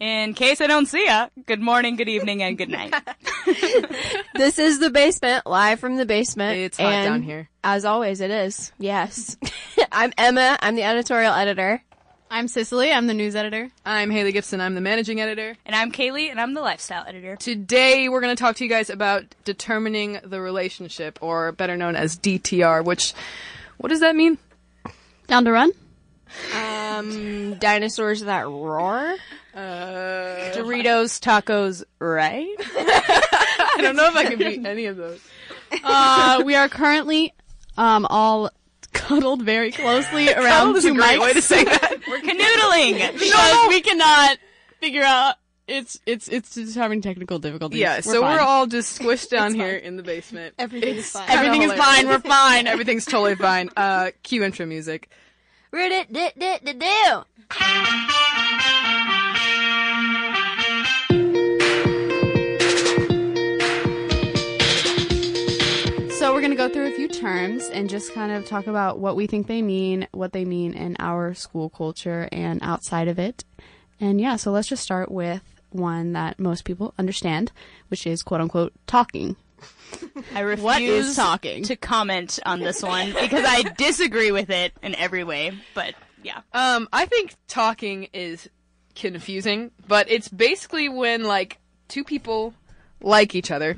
In case I don't see ya, good morning, good evening, and good night. This is the basement, live from the basement. It's hot and down here. As always, it is. Yes. I'm Emma. I'm the editorial editor. I'm Cicely. I'm the news editor. I'm Haley Gibson. I'm the managing editor. and I'm Kaylee, and I'm the lifestyle editor. Today we're going to talk to you guys about determining the relationship, or better known as DTR. Which, what does that mean? Down to run. Um, dinosaurs that roar. Uh, Doritos, tacos, right? I don't know if I can beat any of those. Uh, we are currently um, all cuddled very closely around That is two mics way to say that. We're canoodling. because we cannot figure out. It's it's it's just having technical difficulties. Yeah, so fine. we're all just squished down here in the basement. Everything It's is fine. everything is hilarious. fine. We're fine. Everything's totally fine. Uh, cue intro music. Do. Terms and just kind of talk about what we think they mean, what they mean in our school culture and outside of it. And yeah, so let's just start with one that most people understand, which is quote unquote talking. I refuse What is talking? to comment on this one because I disagree with it in every way. But yeah, Um, I think talking is confusing, but it's basically when like two people like each other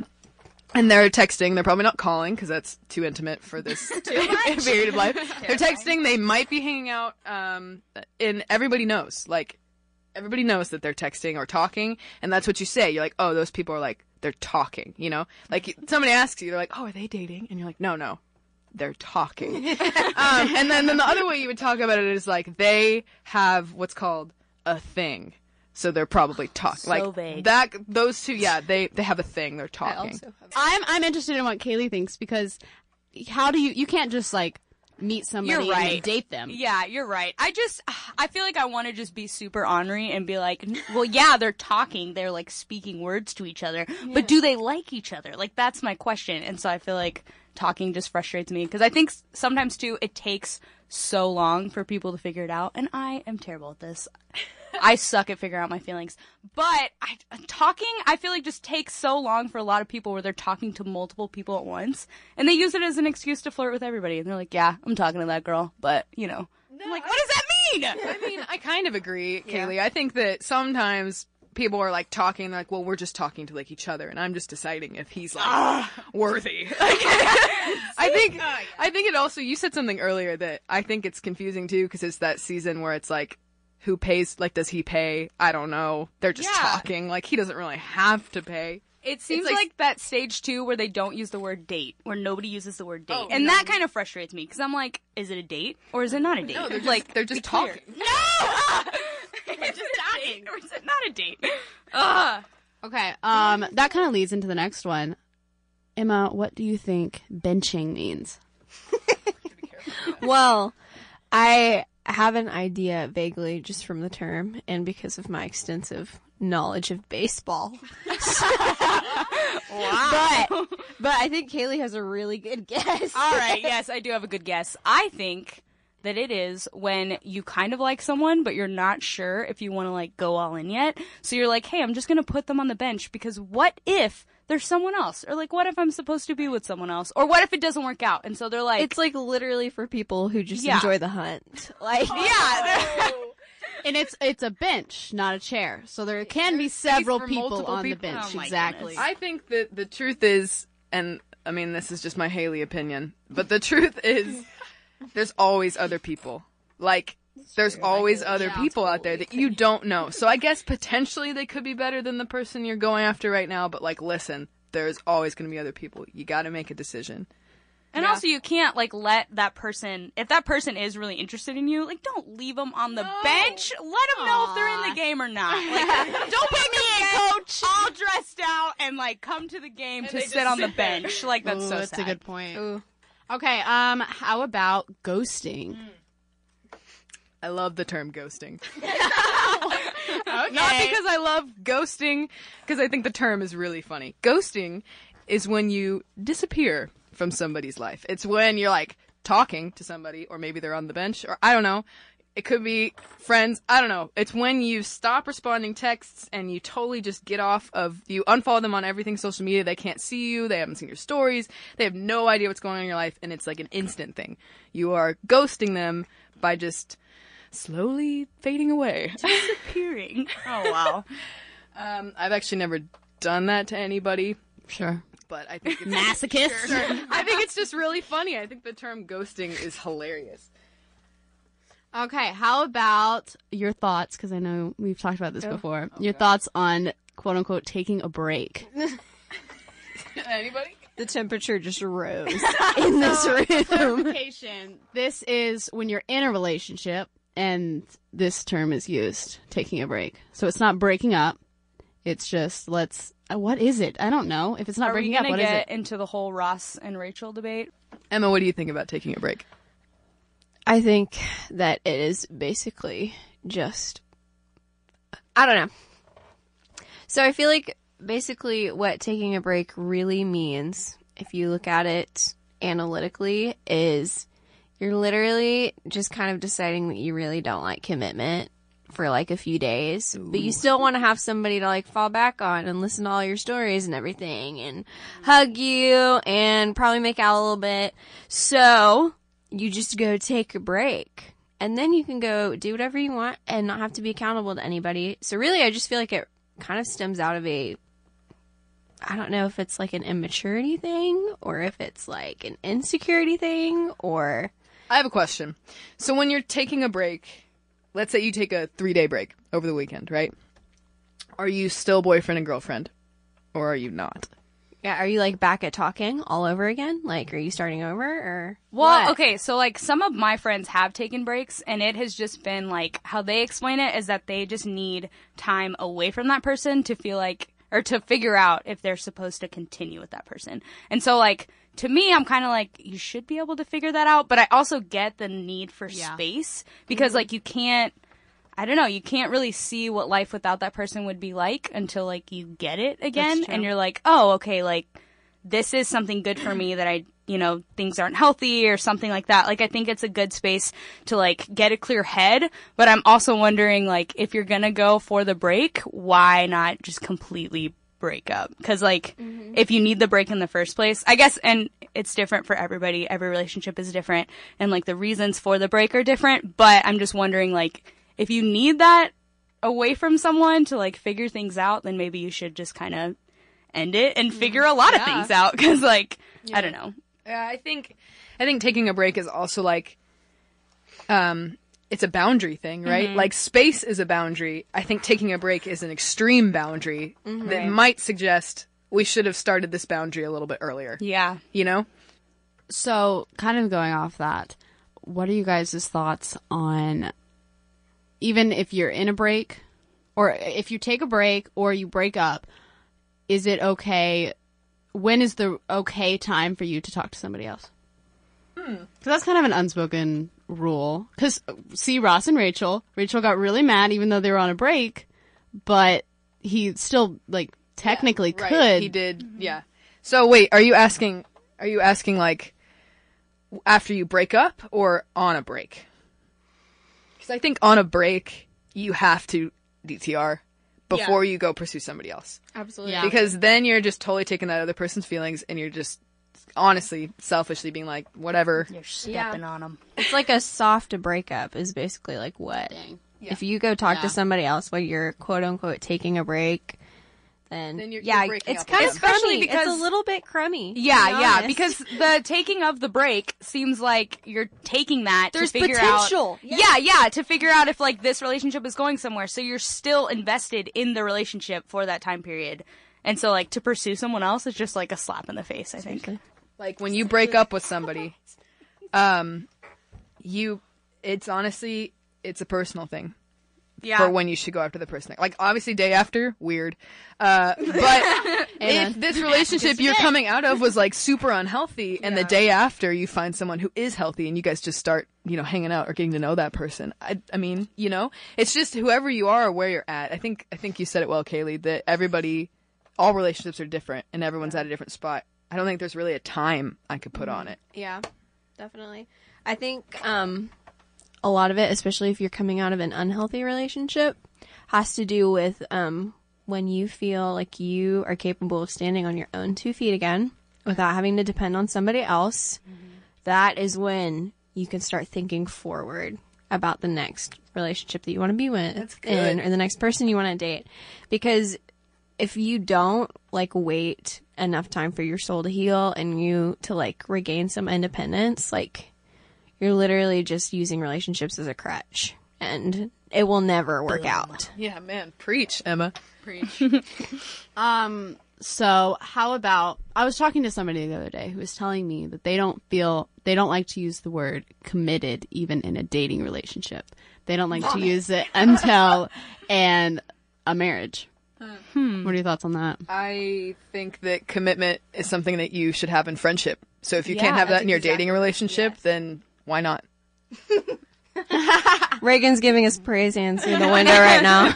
and they're texting. They're probably not calling because that's too intimate for this period of life. They're texting. They might be hanging out. Um, and everybody knows, like, everybody knows that they're texting or talking, and that's what you say. You're like, oh, those people are like they're talking. You know, like somebody asks you, they're like, oh, are they dating? And you're like, no, no. They're talking. um, and then, then the other way you would talk about it is like they have what's called a thing. So they're probably talking. So like vague. that those two, yeah, they they have a thing. They're talking. I'm I'm interested in what Kaylee thinks because how do you you can't just like meet somebody You're and date them. yeah, you're right. I just I feel like I want to just be super ornery and be like, well, yeah, they're talking, they're like speaking words to each other, yeah. but do they like each other? Like that's my question. And so I feel like talking just frustrates me because I think sometimes too it takes so long for people to figure it out, and I am terrible at this. I suck at figuring out my feelings. But I, talking, I feel like just takes so long for a lot of people where they're talking to multiple people at once. And they use it as an excuse to flirt with everybody. And they're like, yeah, I'm talking to that girl. But, you know. I'm like, what does that mean? I mean, I kind of agree, Kaylee. I think that sometimes people are like talking, like, well, we're just talking to like each other, and I'm just deciding if he's like ah. worthy. I think, I think it also. You said something earlier that I think it's confusing too, because it's that season where it's like. Who pays? Like, does he pay? I don't know. They're just Yeah. talking. Like, he doesn't really have to pay. It seems like- like, that stage two where they don't use the word date, where nobody uses the word date. Oh, and no. that kind of frustrates me because I'm like, is it a date or is it not a date? No, they're just, like, they're just be clear. talking. No! is it a date or is it not a date? Ugh. Okay, um, that kind of leads into the next one. Emma, what do you think benching means? Well, I have an idea vaguely just from the term and because of my extensive knowledge of baseball. Wow. But but I think Kaylee has a really good guess. All right, yes, I do have a good guess. I think that it is when you kind of like someone, but you're not sure if you want to like go all in yet. So you're like, hey, I'm just gonna put them on the bench because what if there's someone else, or like, what if I'm supposed to be with someone else, or what if it doesn't work out? And so they're like, It's like literally for people who just Yeah. enjoy the hunt. Like oh, yeah, oh. And it's it's a bench, not a chair. So there can be several people multiple on the bench. Oh exactly. goodness. I think that the truth is, and I mean, this is just my Haley opinion, but the truth is, there's always other people. Like, there's always other people out there that you don't know. So I guess potentially they could be better than the person you're going after right now, but like, listen, there's always going to be other people. You got to make a decision. And also, you can't like let that person, if that person is really interested in you, like don't leave them on the bench. Let them know if they're in the game or not. Like, don't put me in, coach, all dressed out and like come to the game to sit on the bench. Like that's Ooh, so that's sad. a good point. Okay, um, how about ghosting? I love the term ghosting. okay. Not because I love ghosting, because I think the term is really funny. Ghosting is when you disappear from somebody's life. It's when you're like talking to somebody, or maybe they're on the bench, or I don't know. It could be friends. I don't know. It's when you stop responding texts and you totally just get off of you unfollow them on everything social media. They can't see you. They haven't seen your stories. They have no idea what's going on in your life, and it's like an instant thing. You are ghosting them by just slowly fading away. Disappearing. Oh wow. um, I've actually never done that to anybody, Sure. but I think it's Masochist. I think it's just really funny. I think the term ghosting is hilarious. Okay, how about your thoughts? Because I know we've talked about this before. Oh, your thoughts on quote unquote taking a break. Anybody? The temperature just rose in this room. Clarification. This is when you're in a relationship and this term is used, taking a break. So it's not breaking up. It's just let's. Uh, what is it? I don't know. If it's not Are we breaking up, gonna what is get it? into the whole Ross and Rachel debate? Emma, what do you think about taking a break? I think that it is basically just I don't know. So I feel like basically what taking a break really means if you look at it analytically is you're literally just kind of deciding that you really don't like commitment for like a few days, but you still want to have somebody to like fall back on and listen to all your stories and everything and hug you and probably make out a little bit. So you just go take a break and then you can go do whatever you want and not have to be accountable to anybody. So really, I just feel like it kind of stems out of a, I don't know if it's like an immaturity thing or if it's like an insecurity thing or I have a question. So when you're taking a break, let's say you take a three day break over the weekend, right? Are you still boyfriend and girlfriend? Or are you not? yeah, are you like back at talking all over again? Like, are you starting over or? Well, what? okay, so like some of my friends have taken breaks and it has just been like how they explain it is that they just need time away from that person to feel like or to figure out if they're supposed to continue with that person. And so like to me I'm kind of like you should be able to figure that out, but I also get the need for Yeah. space mm-hmm. because like you can't I don't know, you can't really see what life without that person would be like until like you get it again and you're like, "Oh, okay, like this is something good for me that I, you know, things aren't healthy or something like that. Like I think it's a good space to like get a clear head, but I'm also wondering like if you're going to go for the break, why not just completely break up? Cuz like if you need the break in the first place, I guess and it's different for everybody. Every relationship is different and like the reasons for the break are different, but I'm just wondering like if you need that away from someone to like figure things out, then maybe you should just kind of end it and figure a lot of things out because like i don't know. Yeah, I think I think taking a break is also like um it's a boundary thing, right? Mm-hmm. Like space is a boundary. I think taking a break is an extreme boundary mm-hmm. that might suggest we should have started this boundary a little bit earlier. yeah You know? So, kind of going off that, what are you guys' thoughts on even if you're in a break or if you take a break or you break up, is it okay? When is the okay time for you to talk to somebody else? Hmm. Because that's kind of an unspoken rule. Because see, Ross and Rachel, Rachel got really mad even though they were on a break, but he still like technically Right, could. He did. Yeah. So wait, are you asking are you asking like after you break up or on a break? Cuz I think on a break you have to DTR before you go pursue somebody else. absolutely. Yeah. Because then you're just totally taking that other person's feelings and you're just honestly selfishly being like whatever. you're stepping on them It's like a soft breakup is basically like what? If you go talk Yeah. to somebody else while you're quote unquote taking a break, then, Then you're- yeah, you're breaking it's up kind with of them. Especially crummy. because- it's a little bit crummy. to yeah be yeah honest. because the taking of the break seems like you're taking that There's to figure potential. out yeah. yeah to figure out if like this relationship is going somewhere so you're still invested in the relationship for that time period and so like to pursue someone else is just like a slap in the face i think Like when you break up with somebody, um, you, it's honestly, it's a personal thing yeah for when you should go after the person. Like obviously day after, weird. Uh, but if this relationship you're coming out of was like super unhealthy and the day after you find someone who is healthy and you guys just start, you know, hanging out or getting to know that person. I, I mean, you know, it's just whoever you are or where you're at. I think, I think you said it well, Kaylee, that everybody, all relationships are different and everyone's at a different spot. I don't think there's really a time I could put on it. Yeah, definitely. I think um, a lot of it, especially if you're coming out of an unhealthy relationship, has to do with um, when you feel like you are capable of standing on your own two feet again without having to depend on somebody else. That is when you can start thinking forward about the next relationship that you want to be with in, or the next person you want to date. Because if you don't like wait enough time for your soul to heal and you to like regain some independence, like you're literally just using relationships as a crutch and it will never work out. Yeah, man, preach, Emma. Preach. um, so how about I was talking to somebody the other day who was telling me that they don't feel they don't like to use the word committed even in a dating relationship. They don't like to use it until and a marriage. What are your thoughts on that? I think that commitment is something that you should have in friendship. So if you Yeah, can't have that in your exactly dating relationship, then why not? Reagan's giving us praise hands through the window right now.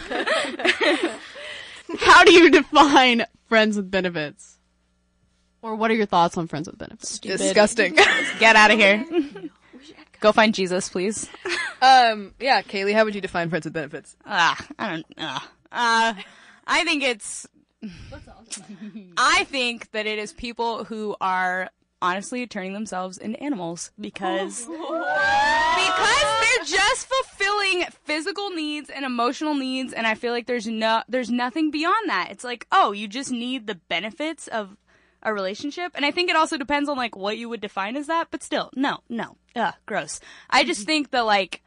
How do you define friends with benefits? Or what are your thoughts on friends with benefits? Stupid. Disgusting. Get out of here. Go find Jesus, please. um, yeah, Kaylee, how would you define friends with benefits? Ah, I don't. Uh, uh, I think it's. I think that it is people who are honestly turning themselves into animals because because they're just fulfilling physical needs and emotional needs, and I feel like there's no there's nothing beyond that. It's like oh, you just need the benefits of a relationship, and I think it also depends on like what you would define as that. But still, no, no, ugh, gross. I just think that like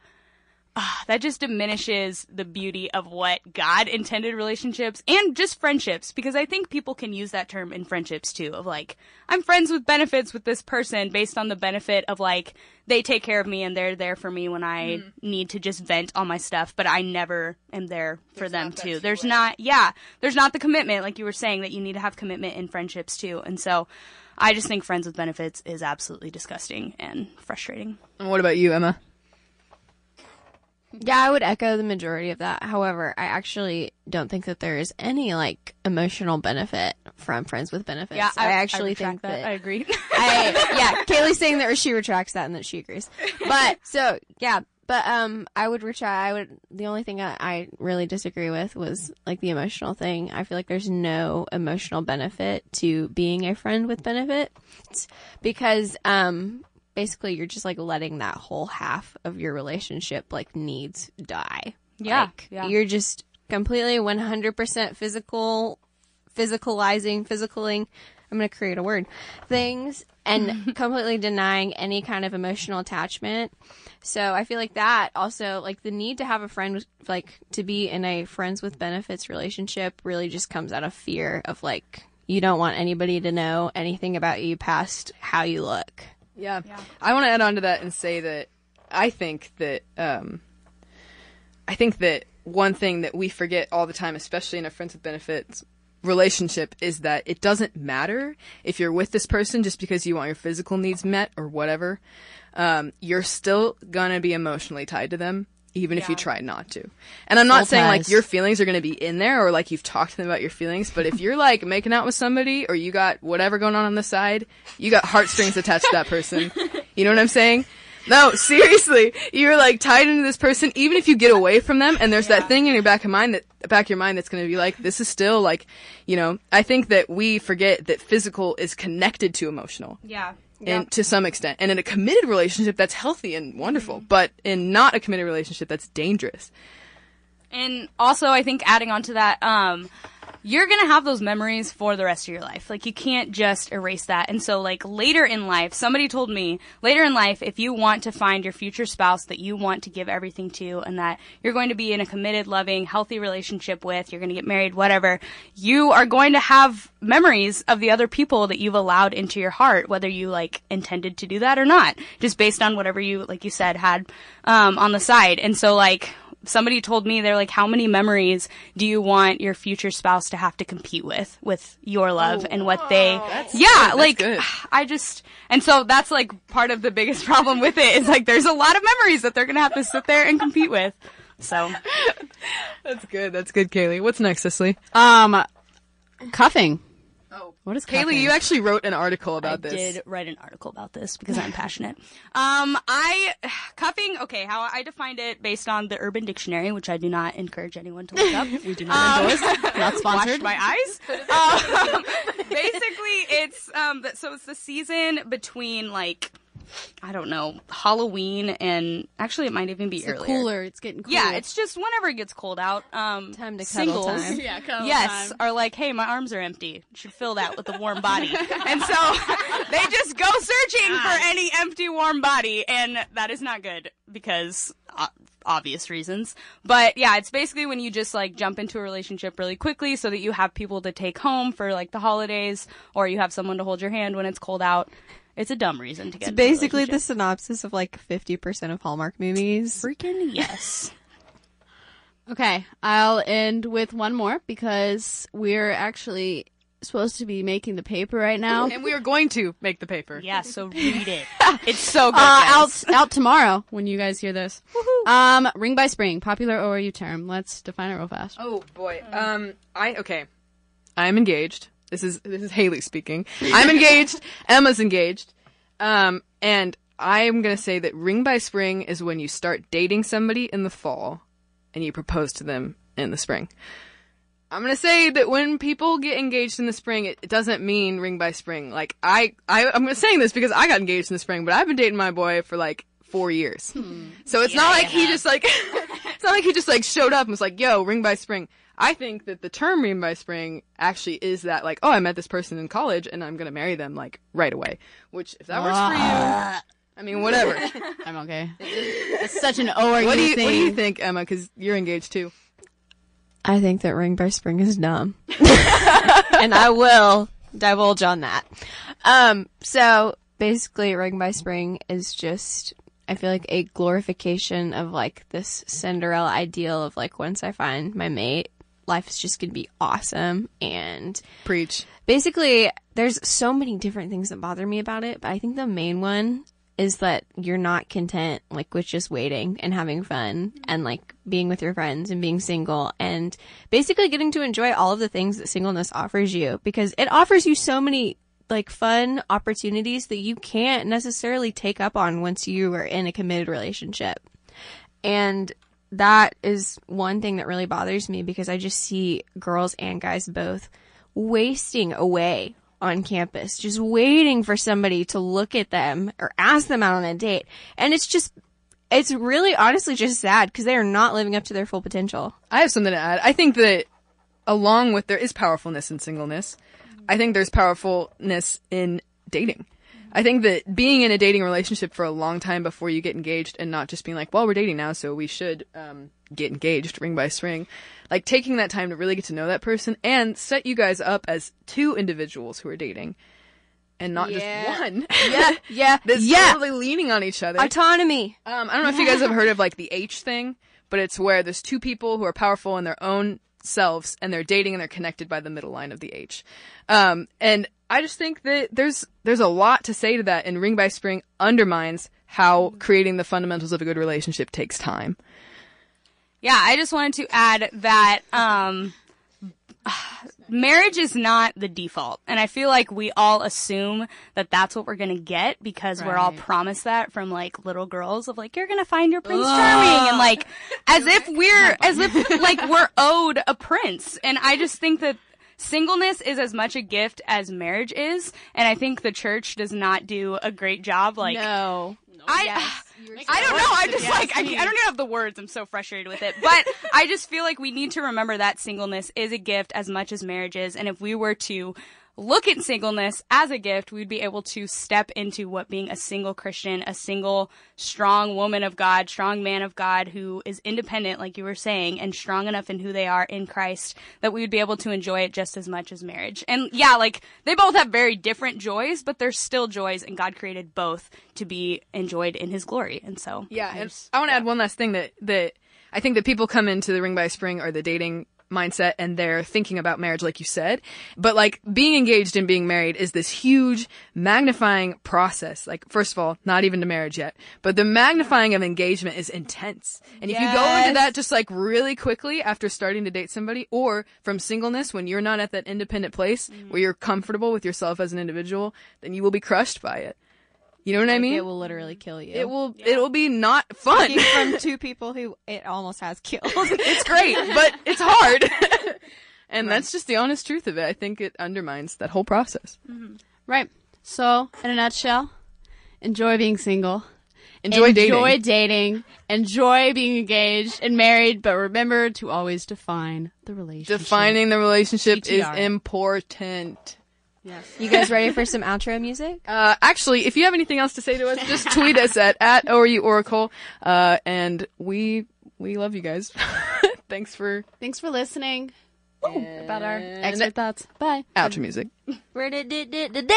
ah, that just diminishes the beauty of what God intended relationships and just friendships because I think people can use that term in friendships too of like I'm friends with benefits with this person based on the benefit of like they take care of me and they're there for me when I need to just vent all my stuff but I never am there for them too. There's not yeah, there's not the commitment like you were saying that you need to have commitment in friendships too. And so I just think friends with benefits is absolutely disgusting and frustrating. And what about you, Emma? Yeah, I would echo the majority of that. However, I actually don't think that there is any like emotional benefit from friends with benefits. Yeah, I, actually retract think that, I agree. I yeah, Kaylee's saying that she retracts that and that she agrees. But so yeah, but um, I would retract. I would. The only thing I, I really disagree with was like the emotional thing. I feel like there's no emotional benefit to being a friend with benefits because um, basically you're just like letting that whole half of your relationship like needs die. Yeah, Like, yeah. you're just completely 100% physical, physicalizing, physicaling. I'm going to create a word things and completely denying any kind of emotional attachment. So I feel like that also, like the need to have a friend, like to be in a friends with benefits relationship really just comes out of fear of like, you don't want anybody to know anything about you past how you look. Yeah. I want to add on to that and say that I think that um, I think that one thing that we forget all the time, especially in a friends with benefits relationship, is that it doesn't matter if you're with this person just because you want your physical needs met or whatever. Um, you're still gonna be emotionally tied to them. Even if you try not to. And I'm not Soul saying like your feelings are going to be in there or like you've talked to them about your feelings, but if you're like making out with somebody or you got whatever going on on the side, you got heartstrings attached to that person. You know what I'm saying? No, seriously, you're like tied into this person. Even if you get away from them, and there's that thing in your back of mind that back of your mind that's going to be like, this is still like, you know. I think that we forget that physical is connected to emotional yeah. And to some extent. And in a committed relationship, that's healthy and wonderful. But in not a committed relationship, that's dangerous. And also, I think adding on to that, um, you're gonna have those memories for the rest of your life. Like you can't just erase that. And so, like later in life, somebody told me later in life, if you want to find your future spouse that you want to give everything to, and that you're going to be in a committed, loving, healthy relationship with, you're going to get married, whatever, you are going to have memories of the other people that you've allowed into your heart, whether you like intended to do that or not, just based on whatever you, like you said, had um, on the side. And so, like somebody told me they're like how many memories do you want your future spouse to have to compete with with your love and what they yeah like good. i just and so that's like part of the biggest problem with it is like there's a lot of memories that they're gonna have to sit there and compete with so That's good. That's good, Kaylee. What's next, Cicely? Um, cuffing. What is Kaylee, cuffing? you actually wrote an article I about this. I did write an article about this because I'm passionate. Um, I cuffing. Okay, how I defined it based on the Urban Dictionary, which I do not encourage anyone to look up. we do not endorse. Not sponsored. Washed my eyes. Um, basically, it's um, so it's the season between like. I don't know, Halloween and actually it might even be It's earlier. cooler. It's getting cooler. Yeah, it's just whenever it gets cold out. Um, Time to cuddle time. yeah. cuddle yes, time. are like, hey, my arms are empty. Should fill that with a warm body. and so they just go searching for any empty warm body, and that is not good because uh, obvious reasons. But yeah, it's basically when you just like jump into a relationship really quickly so that you have people to take home for like the holidays, or you have someone to hold your hand when it's cold out. It's a dumb reason to get. It's into a basically the synopsis of like 50% of Hallmark movies. freaking yes. Okay, I'll end with one more because we're actually supposed to be making the paper right now. and we are going to make the paper. Yeah, so read it. It's so good. Uh, out out tomorrow when you guys hear this. Um, ring by spring, popular ORU term. Let's define it real fast. Oh boy. Um, I okay. I'm engaged. This is this is Haley speaking. I'm engaged. Emma's engaged. Um, and I'm gonna say that ring by spring is when you start dating somebody in the fall, and you propose to them in the spring. I'm gonna say that when people get engaged in the spring, it, it doesn't mean ring by spring. Like I, I, I'm saying this because I got engaged in the spring, but I've been dating my boy for like four years. So it's not like he just like, it's not like he just like showed up and was like, "Yo, ring by spring." I think that the term ring by spring actually is that like, oh, I met this person in college and I'm gonna marry them like right away. Which if that works for you, I mean, whatever. I'm okay. It's such an ORU what do you thing. What do you think, Emma? Because you're engaged too. I think that Ring by Spring is dumb. and I will divulge on that. Um, so basically Ring by Spring is just I feel like a glorification of like this Cinderella ideal of like once I find my mate, life is just gonna be awesome and Preach. basically there's so many different things that bother me about it, but I think the main one is that you're not content like with just waiting and having fun and like being with your friends and being single and basically getting to enjoy all of the things that singleness offers you because it offers you so many like fun opportunities that you can't necessarily take up on once you are in a committed relationship. And that is one thing that really bothers me because I just see girls and guys both wasting away on campus, just waiting for somebody to look at them or ask them out on a date. And it's just, it's really honestly just sad because they are not living up to their full potential. I have something to add. I think that along with there is powerfulness in singleness. I think there's powerfulness in dating. I think that being in a dating relationship for a long time before you get engaged and not just being like, well, we're dating now, so we should um, get engaged, ring by string. Like taking that time to really get to know that person and set you guys up as two individuals who are dating and not Yeah. just one. Yeah, yeah, That's yeah. totally leaning on each other. Autonomy. Um, I don't know if you guys have heard of like the H thing, but it's where there's two people who are powerful in their own selves and they're dating and they're connected by the middle line of the H. Um, and I just think that there's there's a lot to say to that, and Ring by Spring undermines how creating the fundamentals of a good relationship takes time. Yeah, I just wanted to add that um, marriage is not the default. And I feel like we all assume that that's what we're going to get because we're all promised that from like little girls of like, you're going to find your Prince Charming. And like, as if we're, as if like we're owed a prince. And I just think that singleness is as much a gift as marriage is. And I think the church does not do a great job. Like, no. I, I don't know. I just like I, I don't even have the words. I'm so frustrated with it. But I just feel like we need to remember that singleness is a gift as much as marriage is. And if we were to look at singleness as a gift, we'd be able to step into what being a single Christian, a single strong woman of God, strong man of God who is independent, like you were saying, and strong enough in who they are in Christ that we would be able to enjoy it just as much as marriage. And yeah, like they both have very different joys, but they're still joys, and God created both to be enjoyed in His glory. And so, Yeah, I just- I want to add one last thing that that I think that people come into the Ring by Spring or the dating mindset and they're thinking about marriage, like you said. But like being engaged and being married is this huge magnifying process. Like, first of all, not even to marriage yet, but the magnifying of engagement is intense. And if you go into that just like really quickly after starting to date somebody or from singleness when you're not at that independent place mm. where you're comfortable with yourself as an individual, then you will be crushed by it. You know what I mean? It will literally kill you. It will. It will be not fun. Speaking from two people who it almost has killed. it's great, but it's hard. and that's just the honest truth of it. I think it undermines that whole process. Mm-hmm. Right. So, in a nutshell, enjoy being single. Enjoy, enjoy dating. dating. Enjoy being engaged and married, but remember to always define the relationship. Defining the relationship is DTR. Yes. You guys ready for some outro music? Uh, actually, if you have anything else to say to us, just tweet us at, at ORU Oracle. Uh, and we, we love you guys. thanks for, thanks for listening about our expert thoughts. Bye. Outro music. Where did it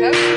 do.